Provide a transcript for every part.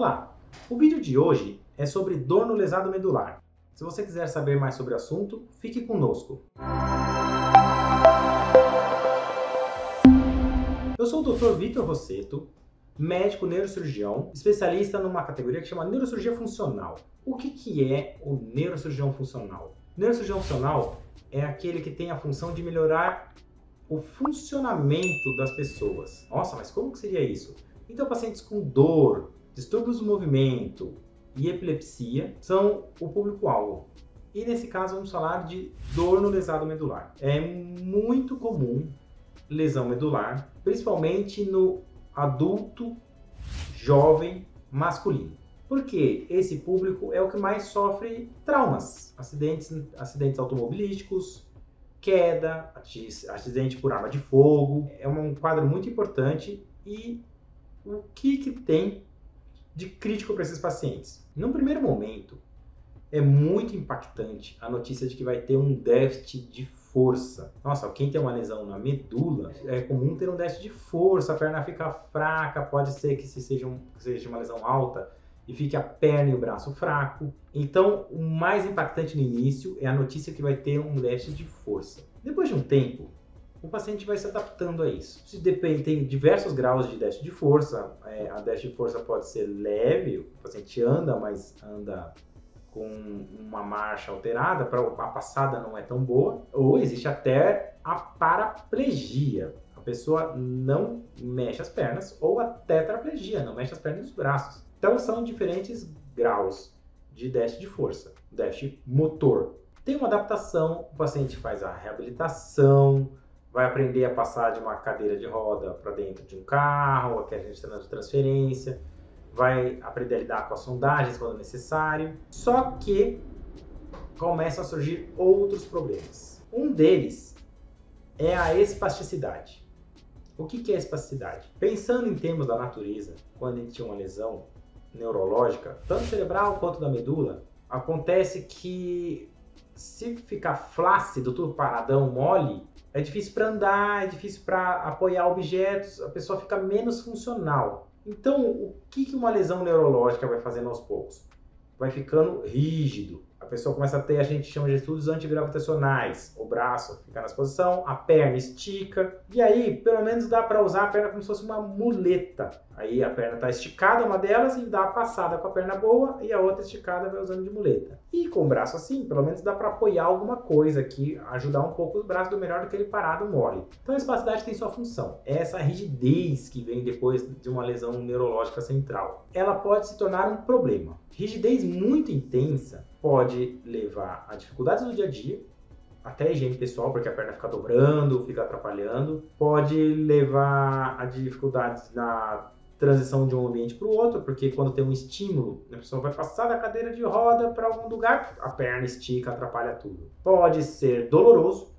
Olá! O vídeo de hoje é sobre dor no lesado medular. Se você quiser saber mais sobre o assunto, fique conosco. Eu sou o Dr. Vitor Rosseto, médico neurocirurgião, especialista numa categoria que chama neurocirurgia funcional. O que, que é o neurocirurgião funcional? Neurocirurgião funcional é aquele que tem a função de melhorar o funcionamento das pessoas. Nossa, mas como que seria isso? Então, pacientes com dor, distúrbios do movimento e epilepsia são o público-alvo. E nesse caso, vamos falar de dor no lesado medular. É muito comum lesão medular, principalmente no adulto jovem masculino. Porque esse público é o que mais sofre traumas, acidentes, acidentes automobilísticos, queda, acidente por arma de fogo. É um quadro muito importante e o que, que tem de crítico para esses pacientes? No primeiro momento, é muito impactante a notícia de que vai ter um déficit de força. Nossa, quem tem uma lesão na medula, é comum ter um déficit de força, a perna fica fraca, pode ser que se seja, um, seja uma lesão alta e fique a perna e o braço fraco. Então, o mais impactante no início é a notícia que vai ter um déficit de força. Depois de um tempo, o paciente vai se adaptando a isso. Se depende, tem diversos graus de déficit de força. É, a déficit de força pode ser leve, o paciente anda, mas anda com uma marcha alterada, a passada não é tão boa, ou existe até a paraplegia. A pessoa não mexe as pernas, ou a tetraplegia, não mexe as pernas e os braços. Então são diferentes graus de déficit de força, déficit motor. Tem uma adaptação, o paciente faz a reabilitação, vai aprender a passar de uma cadeira de roda para dentro de um carro, que a gente está de transferência, vai aprender a lidar com as sondagens quando necessário. Só que começam a surgir outros problemas. Um deles é a espasticidade. O que é espasticidade? Pensando em termos da natureza, quando a gente tinha uma lesão neurológica, tanto cerebral quanto da medula, acontece que se ficar flácido, tudo paradão, mole, é difícil para andar, é difícil para apoiar objetos, a pessoa fica menos funcional. Então, o que, uma lesão neurológica vai fazendo aos poucos? Vai ficando rígido. A pessoa começa a ter, a gente chama de estudos antigravitacionais. O braço fica nessa posição, a perna estica. E aí, pelo menos dá para usar a perna como se fosse uma muleta. Aí a perna está esticada, uma delas, e dá a passada com a perna boa, e a outra esticada vai usando de muleta. E com o braço assim, pelo menos dá para apoiar alguma coisa aqui, ajudar um pouco os braços do melhor do que ele parado mole. Então a espasticidade tem sua função. É essa rigidez que vem depois de uma lesão neurológica central. Ela pode se tornar um problema. Rigidez muito intensa pode levar a dificuldades do dia a dia, até higiene pessoal, porque a perna fica dobrando, fica atrapalhando. Pode levar a dificuldades na transição de um ambiente para o outro, porque quando tem um estímulo, a pessoa vai passar da cadeira de roda para algum lugar, a perna estica, atrapalha tudo. Pode ser doloroso,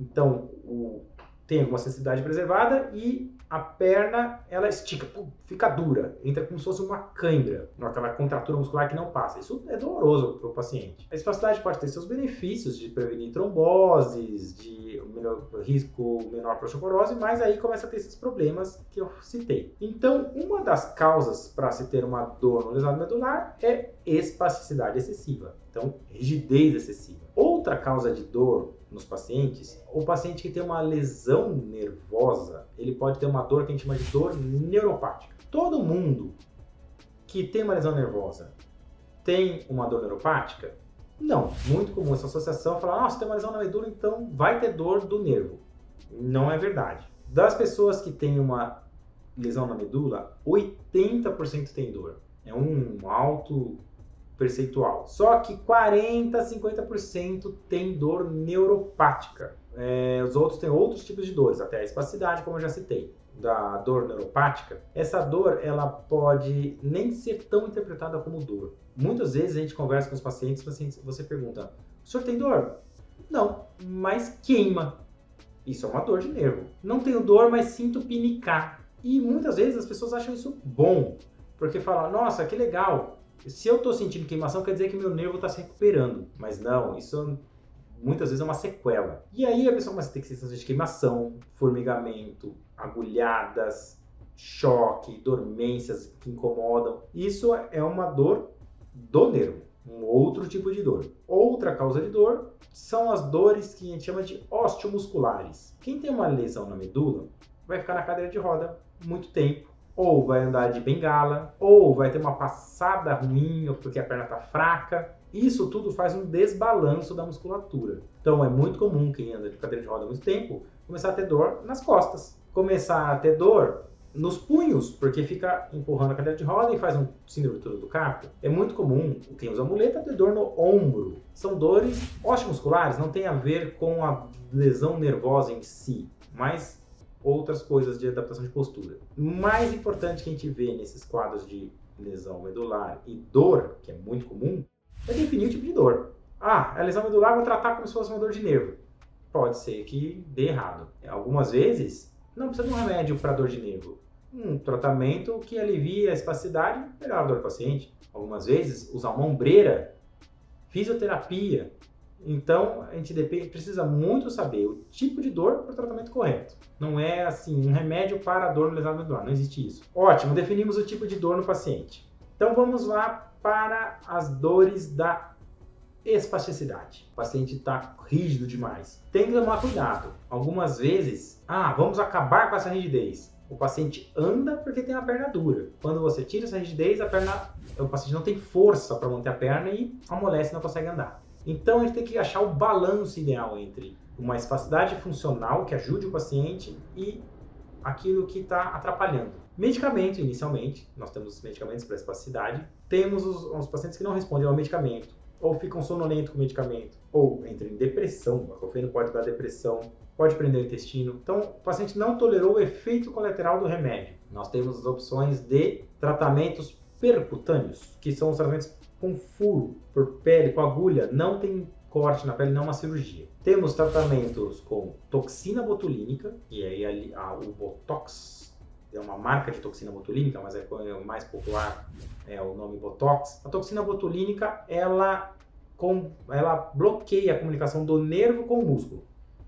então o, tem alguma sensibilidade preservada e a perna ela estica, fica dura, entra como se fosse uma cãibra, aquela contratura muscular que não passa. Isso é doloroso para o paciente. A espasticidade pode ter seus benefícios de prevenir tromboses, de menor, risco menor para osteoporose, mas aí começa a ter esses problemas que eu citei. Então, uma das causas para se ter uma dor no lesado medular é espasticidade excessiva, então rigidez excessiva. Outra causa de dor nos pacientes, o paciente que tem uma lesão nervosa, ele pode ter uma dor que a gente chama de dor neuropática. Todo mundo que tem uma lesão nervosa tem uma dor neuropática? Não. Muito comum essa associação falar, ah, tem uma lesão na medula, então vai ter dor do nervo. Não é verdade. Das pessoas que têm uma lesão na medula, 80% tem dor. É um alto percentual. Só que 40 a 50% tem dor neuropática. É, os outros têm outros tipos de dores, até a espasticidade, como eu já citei, da dor neuropática. Essa dor, ela pode nem ser tão interpretada como dor. Muitas vezes a gente conversa com os pacientes, você pergunta: "O senhor tem dor?" Não, mas queima. Isso é uma dor de nervo. Não tenho dor, mas sinto pinicar. E muitas vezes as pessoas acham isso bom, porque falam: "Nossa, que legal, se eu estou sentindo queimação, quer dizer que meu nervo está se recuperando. Mas não, isso muitas vezes é uma sequela. E aí a pessoa começa a ter sensações de queimação, formigamento, agulhadas, choque, dormências que incomodam. Isso é uma dor do nervo, um outro tipo de dor. Outra causa de dor são as dores que a gente chama de osteomusculares. Quem tem uma lesão na medula vai ficar na cadeira de roda muito tempo, ou vai andar de bengala, ou vai ter uma passada ruim, porque a perna está fraca. Isso tudo faz um desbalanço da musculatura. Então é muito comum quem anda de cadeira de roda há muito tempo começar a ter dor nas costas, começar a ter dor nos punhos, porque fica empurrando a cadeira de roda e faz um síndrome do carpo. É muito comum quem usa muleta ter dor no ombro. São dores osteomusculares, não tem a ver com a lesão nervosa em si, mas outras coisas de adaptação de postura. Mais importante que a gente vê nesses quadros de lesão medular e dor, que é muito comum, é definir o tipo de dor. Ah, a lesão medular vou tratar como se fosse uma dor de nervo. Pode ser que dê errado. Algumas vezes não precisa de um remédio para dor de nervo. Um tratamento que alivia a espacidade melhora a dor do paciente. Algumas vezes, usar uma ombreira, fisioterapia. Então, a gente precisa muito saber o tipo de dor para o tratamento correto. Não é assim, um remédio para a dor no lesado medular, não existe isso. Ótimo, definimos o tipo de dor no paciente. Então, vamos lá para as dores da espasticidade. O paciente está rígido demais. Tem que tomar cuidado. Algumas vezes, ah, vamos acabar com essa rigidez. O paciente anda porque tem a perna dura. Quando você tira essa rigidez, a perna, o paciente não tem força para manter a perna e amolece não consegue andar. Então a gente tem que achar o balanço ideal entre uma espacidade funcional que ajude o paciente e aquilo que está atrapalhando. Medicamento, inicialmente, nós temos medicamentos para espacidade. Temos os, os pacientes que não respondem ao medicamento ou ficam sonolentos com o medicamento, ou entram em depressão, o acofeno pode dar depressão, pode prender o intestino. Então, o paciente não tolerou o efeito colateral do remédio. Nós temos as opções de tratamentos percutâneos, que são os tratamentos com furo, por pele, com agulha, não tem corte na pele, não é uma cirurgia. Temos tratamentos com toxina botulínica, e aí a, a, o Botox é uma marca de toxina botulínica, mas é o mais popular é o nome Botox. A toxina botulínica, ela, com, ela bloqueia a comunicação do nervo com o músculo.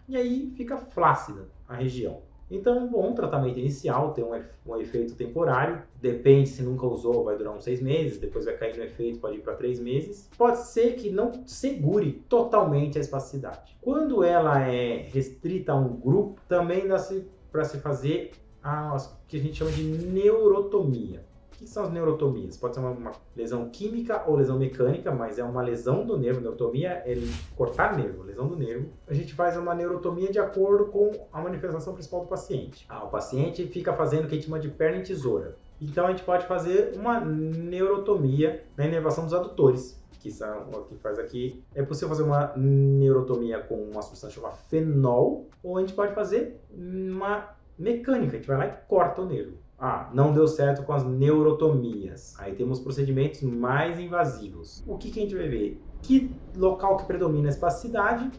E aí fica flácida a região. Então, um bom tratamento inicial tem um, um, efeito temporário, depende se nunca usou, vai durar uns seis meses, depois vai cair no efeito, pode ir para três meses. Pode ser que não segure totalmente a espasticidade. Quando ela é restrita a um grupo, também dá para se fazer a que a gente chama de neurotomia que são as neurotomias? Pode ser uma, uma, lesão química ou lesão mecânica, mas é uma lesão do nervo. Neurotomia é cortar nervo, lesão do nervo. A gente faz uma neurotomia de acordo com a manifestação principal do paciente. Ah, o paciente fica fazendo o que a gente chama de perna em tesoura. Então a gente pode fazer uma neurotomia na inervação dos adutores, que são o que faz aqui. É possível fazer uma neurotomia com uma substância chamada fenol, ou a gente pode fazer uma mecânica, a gente vai lá e corta o nervo. Ah, não deu certo com as neurotomias. Aí temos procedimentos mais invasivos. O que, que a gente vai ver? Que local que predomina a espasticidade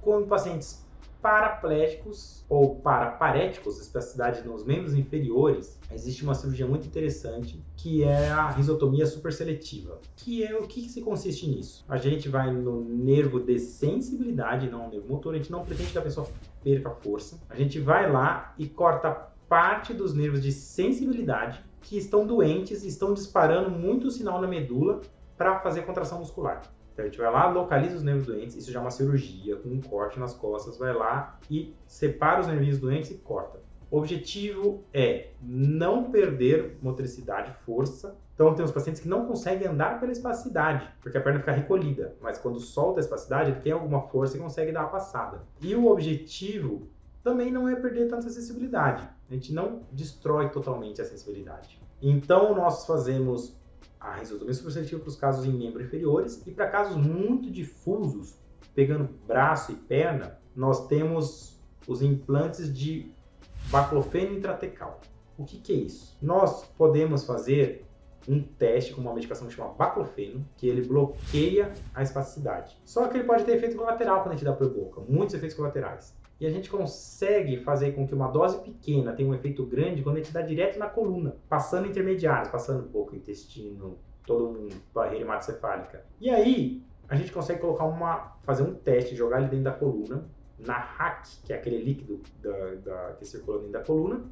com pacientes paraplégicos ou paraparéticos, espasticidade nos membros inferiores, existe uma cirurgia muito interessante que é a risotomia superseletiva. Que é o que, que se consiste nisso? A gente vai no nervo de sensibilidade, não no nervo motor, a gente não pretende que a pessoa perca força. A gente vai lá e corta parte dos nervos de sensibilidade que estão doentes e estão disparando muito sinal na medula para fazer contração muscular. Então a gente vai lá, localiza os nervos doentes, isso já é uma cirurgia, com um corte nas costas, vai lá e separa os nervinhos doentes e corta. O objetivo é não perder motricidade, força. Então temos pacientes que não conseguem andar pela espacidade, porque a perna fica recolhida, mas quando solta a espacidade, ele tem alguma força e consegue dar a passada. E o objetivo também não é perder tanta sensibilidade. A gente não destrói totalmente a sensibilidade. Então, nós fazemos a risotomia superseletiva para os casos em membros inferiores e para casos muito difusos, pegando braço e perna, nós temos os implantes de baclofeno intratecal. O que, que é isso? Nós podemos fazer um teste com uma medicação que chama baclofeno, que ele bloqueia a espasticidade. Só que ele pode ter efeito colateral quando a gente dá por boca, muitos efeitos colaterais. E a gente consegue fazer com que uma dose pequena tenha um efeito grande quando a gente dá direto na coluna, passando intermediários, passando um pouco intestino, todo um barreira hematocefálica. E aí, a gente consegue colocar uma, fazer um teste, jogar ele dentro da coluna, na hack, que é aquele líquido da, da, que circula dentro da coluna,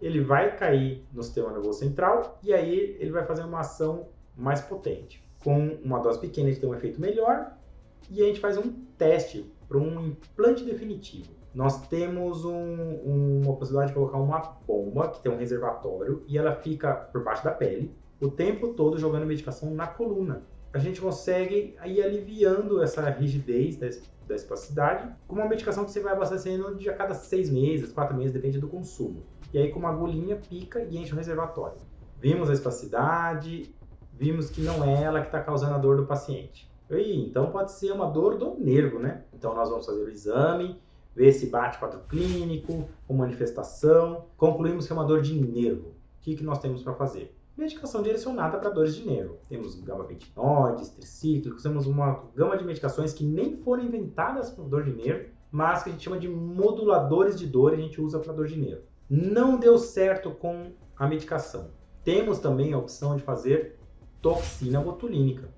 ele vai cair no sistema nervoso central e aí ele vai fazer uma ação mais potente. Com uma dose pequena, ele tem um efeito melhor e a gente faz um teste para um implante definitivo. Nós temos um, uma possibilidade de colocar uma bomba que tem um reservatório e ela fica por baixo da pele o tempo todo jogando medicação na coluna. A gente consegue ir aliviando essa rigidez da, da espacidade com uma medicação que você vai abastecendo de a cada seis meses, quatro meses, depende do consumo. E aí com uma agulhinha pica e enche o reservatório. Vimos a espacidade, vimos que não é ela que está causando a dor do paciente. E, então pode ser uma dor do nervo, né? Então nós vamos fazer o exame, ver se bate quadro clínico, com manifestação. Concluímos que é uma dor de nervo. O que, que nós temos para fazer? Medicação direcionada para dores de nervo. Temos gabapentinoides, tricíclicos, temos uma gama de medicações que nem foram inventadas para dor de nervo, mas que a gente chama de moduladores de dor e a gente usa para dor de nervo. Não deu certo com a medicação. Temos também a opção de fazer toxina botulínica.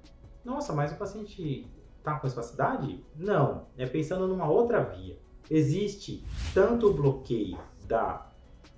Nossa, mas o paciente está com espacidade? Não, é pensando numa outra via. Existe tanto o bloqueio da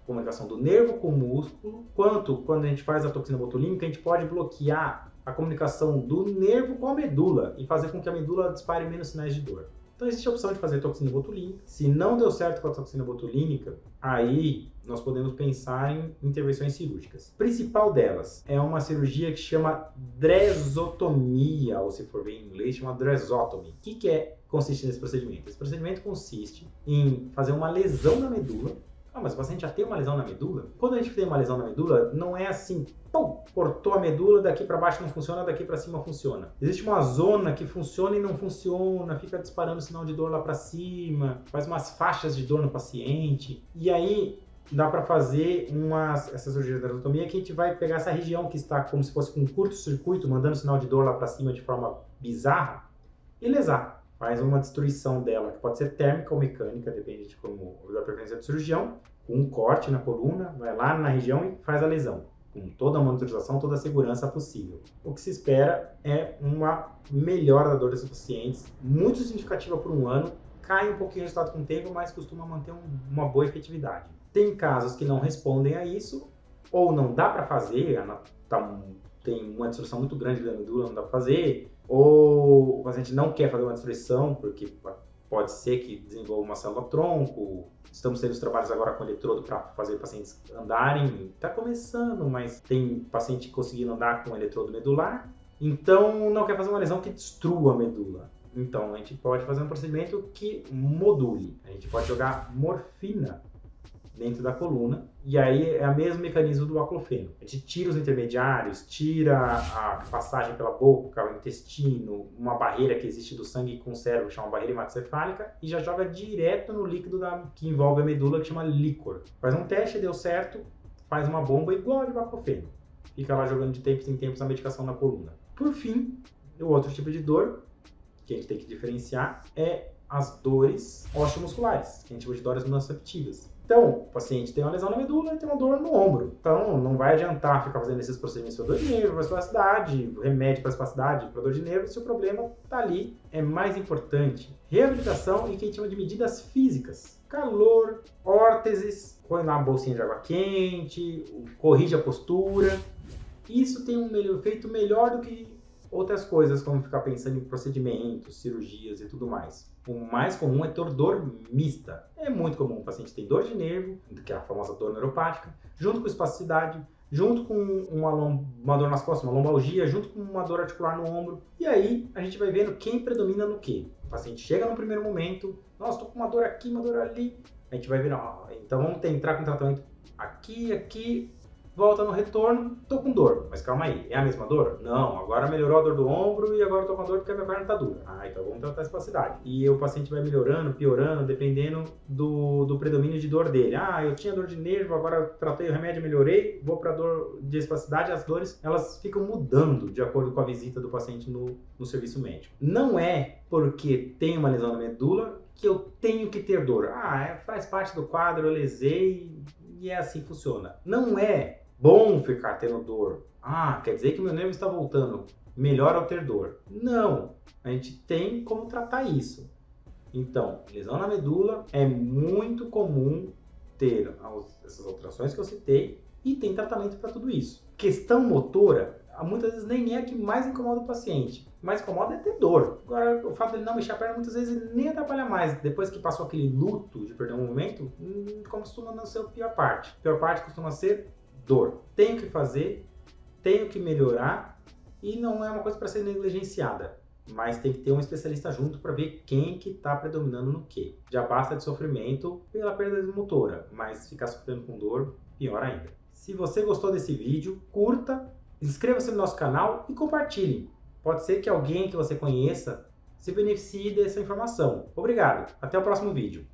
comunicação do nervo com o músculo, quanto quando a gente faz a toxina botulínica, a gente pode bloquear a comunicação do nervo com a medula e fazer com que a medula dispare menos sinais de dor. Então existe a opção de fazer toxina botulínica. Se não deu certo com a toxina botulínica, aí nós podemos pensar em intervenções cirúrgicas. A principal delas é uma cirurgia que chama dresotomia, ou se for ver em inglês, chama dresotomy. O que, que é consiste nesse procedimento? Esse procedimento consiste em fazer uma lesão na medula ah, mas o paciente já tem uma lesão na medula? Quando a gente tem uma lesão na medula, não é assim, pum, cortou a medula, daqui para baixo não funciona, daqui para cima funciona. Existe uma zona que funciona e não funciona, fica disparando sinal de dor lá para cima, faz umas faixas de dor no paciente. E aí dá para fazer uma, essa cirurgia de anatomia que a gente vai pegar essa região que está como se fosse com um curto-circuito, mandando sinal de dor lá para cima de forma bizarra, e lesar faz uma destruição dela, que pode ser térmica ou mecânica, depende de como da preferência do cirurgião, com um corte na coluna, vai lá na região e faz a lesão, com toda a monitorização, toda a segurança possível. O que se espera é uma melhora da dor desses pacientes, muito significativa por um ano, cai um pouquinho o resultado com o tempo, mas costuma manter um, uma boa efetividade. Tem casos que não respondem a isso, ou não dá para fazer, tá, tem uma destruição muito grande da medula, não dá para fazer, ou o paciente não quer fazer uma destruição, porque pode ser que desenvolva uma célula tronco. Estamos tendo os trabalhos agora com eletrodo para fazer pacientes andarem. Está começando, mas tem paciente conseguindo andar com eletrodo medular. Então, não quer fazer uma lesão que destrua a medula. Então, a gente pode fazer um procedimento que module. A gente pode jogar morfina dentro da coluna. E aí é o mesmo mecanismo do aclofeno. A gente tira os intermediários, tira a passagem pela boca, o intestino, uma barreira que existe do sangue com o cérebro, que chama barreira hematocefálica, e já joga direto no líquido da, que envolve a medula, que chama líquor. Faz um teste, deu certo, faz uma bomba igual de baclofeno. Fica lá jogando de tempos em tempos a medicação na coluna. Por fim, o outro tipo de dor que a gente tem que diferenciar é as dores osteomusculares, que a gente chama de dores nociceptivas. Então, o paciente tem uma lesão na medula e tem uma dor no ombro. Então, não vai adiantar ficar fazendo esses procedimentos para dor de nervo, para espasticidade, remédio para espasticidade, para dor de nervo, se o problema está ali. É mais importante reabilitação e que a gente chama de medidas físicas. Calor, órteses, põe lá uma bolsinha de água quente, corrige a postura. Isso tem um efeito melhor do que outras coisas, como ficar pensando em procedimentos, cirurgias e tudo mais. O mais comum é dor mista. É muito comum o paciente ter dor de nervo, que é a famosa dor neuropática, junto com espasticidade, junto com uma, uma dor nas costas, uma lombalgia, junto com uma dor articular no ombro. E aí a gente vai vendo quem predomina no que. O paciente chega no primeiro momento, nossa, tô com uma dor aqui, uma dor ali. A gente vai ver, então vamos entrar com tratamento aqui, aqui, volta no retorno, tô com dor. Mas calma aí, é a mesma dor? Não, agora melhorou a dor do ombro e agora tô com a dor porque a minha perna tá dura. Ah, então vamos tratar a espacidade. E o paciente vai melhorando, piorando, dependendo do, do predomínio de dor dele. Ah, eu tinha dor de nervo, agora tratei o remédio, melhorei, vou pra dor de espacidade, as dores, elas ficam mudando de acordo com a visita do paciente no, no serviço médico. Não é porque tem uma lesão na medula que eu tenho que ter dor. Ah, é, faz parte do quadro, eu lesei e é assim que funciona. Não é bom ficar tendo dor. Ah, quer dizer que meu nervo está voltando. Melhor ao ter dor. Não, a gente tem como tratar isso. Então, lesão na medula é muito comum ter essas alterações que eu citei e tem tratamento para tudo isso. Questão motora, muitas vezes nem é a que mais incomoda o paciente. Mais incomoda é ter dor. Agora, o fato de ele não mexer a perna muitas vezes nem atrapalha mais. Depois que passou aquele luto de perder um momento, hum, costuma não ser a pior parte. A pior parte costuma ser dor. Tenho que fazer, tenho que melhorar e não é uma coisa para ser negligenciada. Mas tem que ter um especialista junto para ver quem que está predominando no que. Já basta de sofrimento pela perda motora, mas ficar sofrendo com dor, pior ainda. Se você gostou desse vídeo, curta, inscreva-se no nosso canal e compartilhe. Pode ser que alguém que você conheça se beneficie dessa informação. Obrigado, até o próximo vídeo.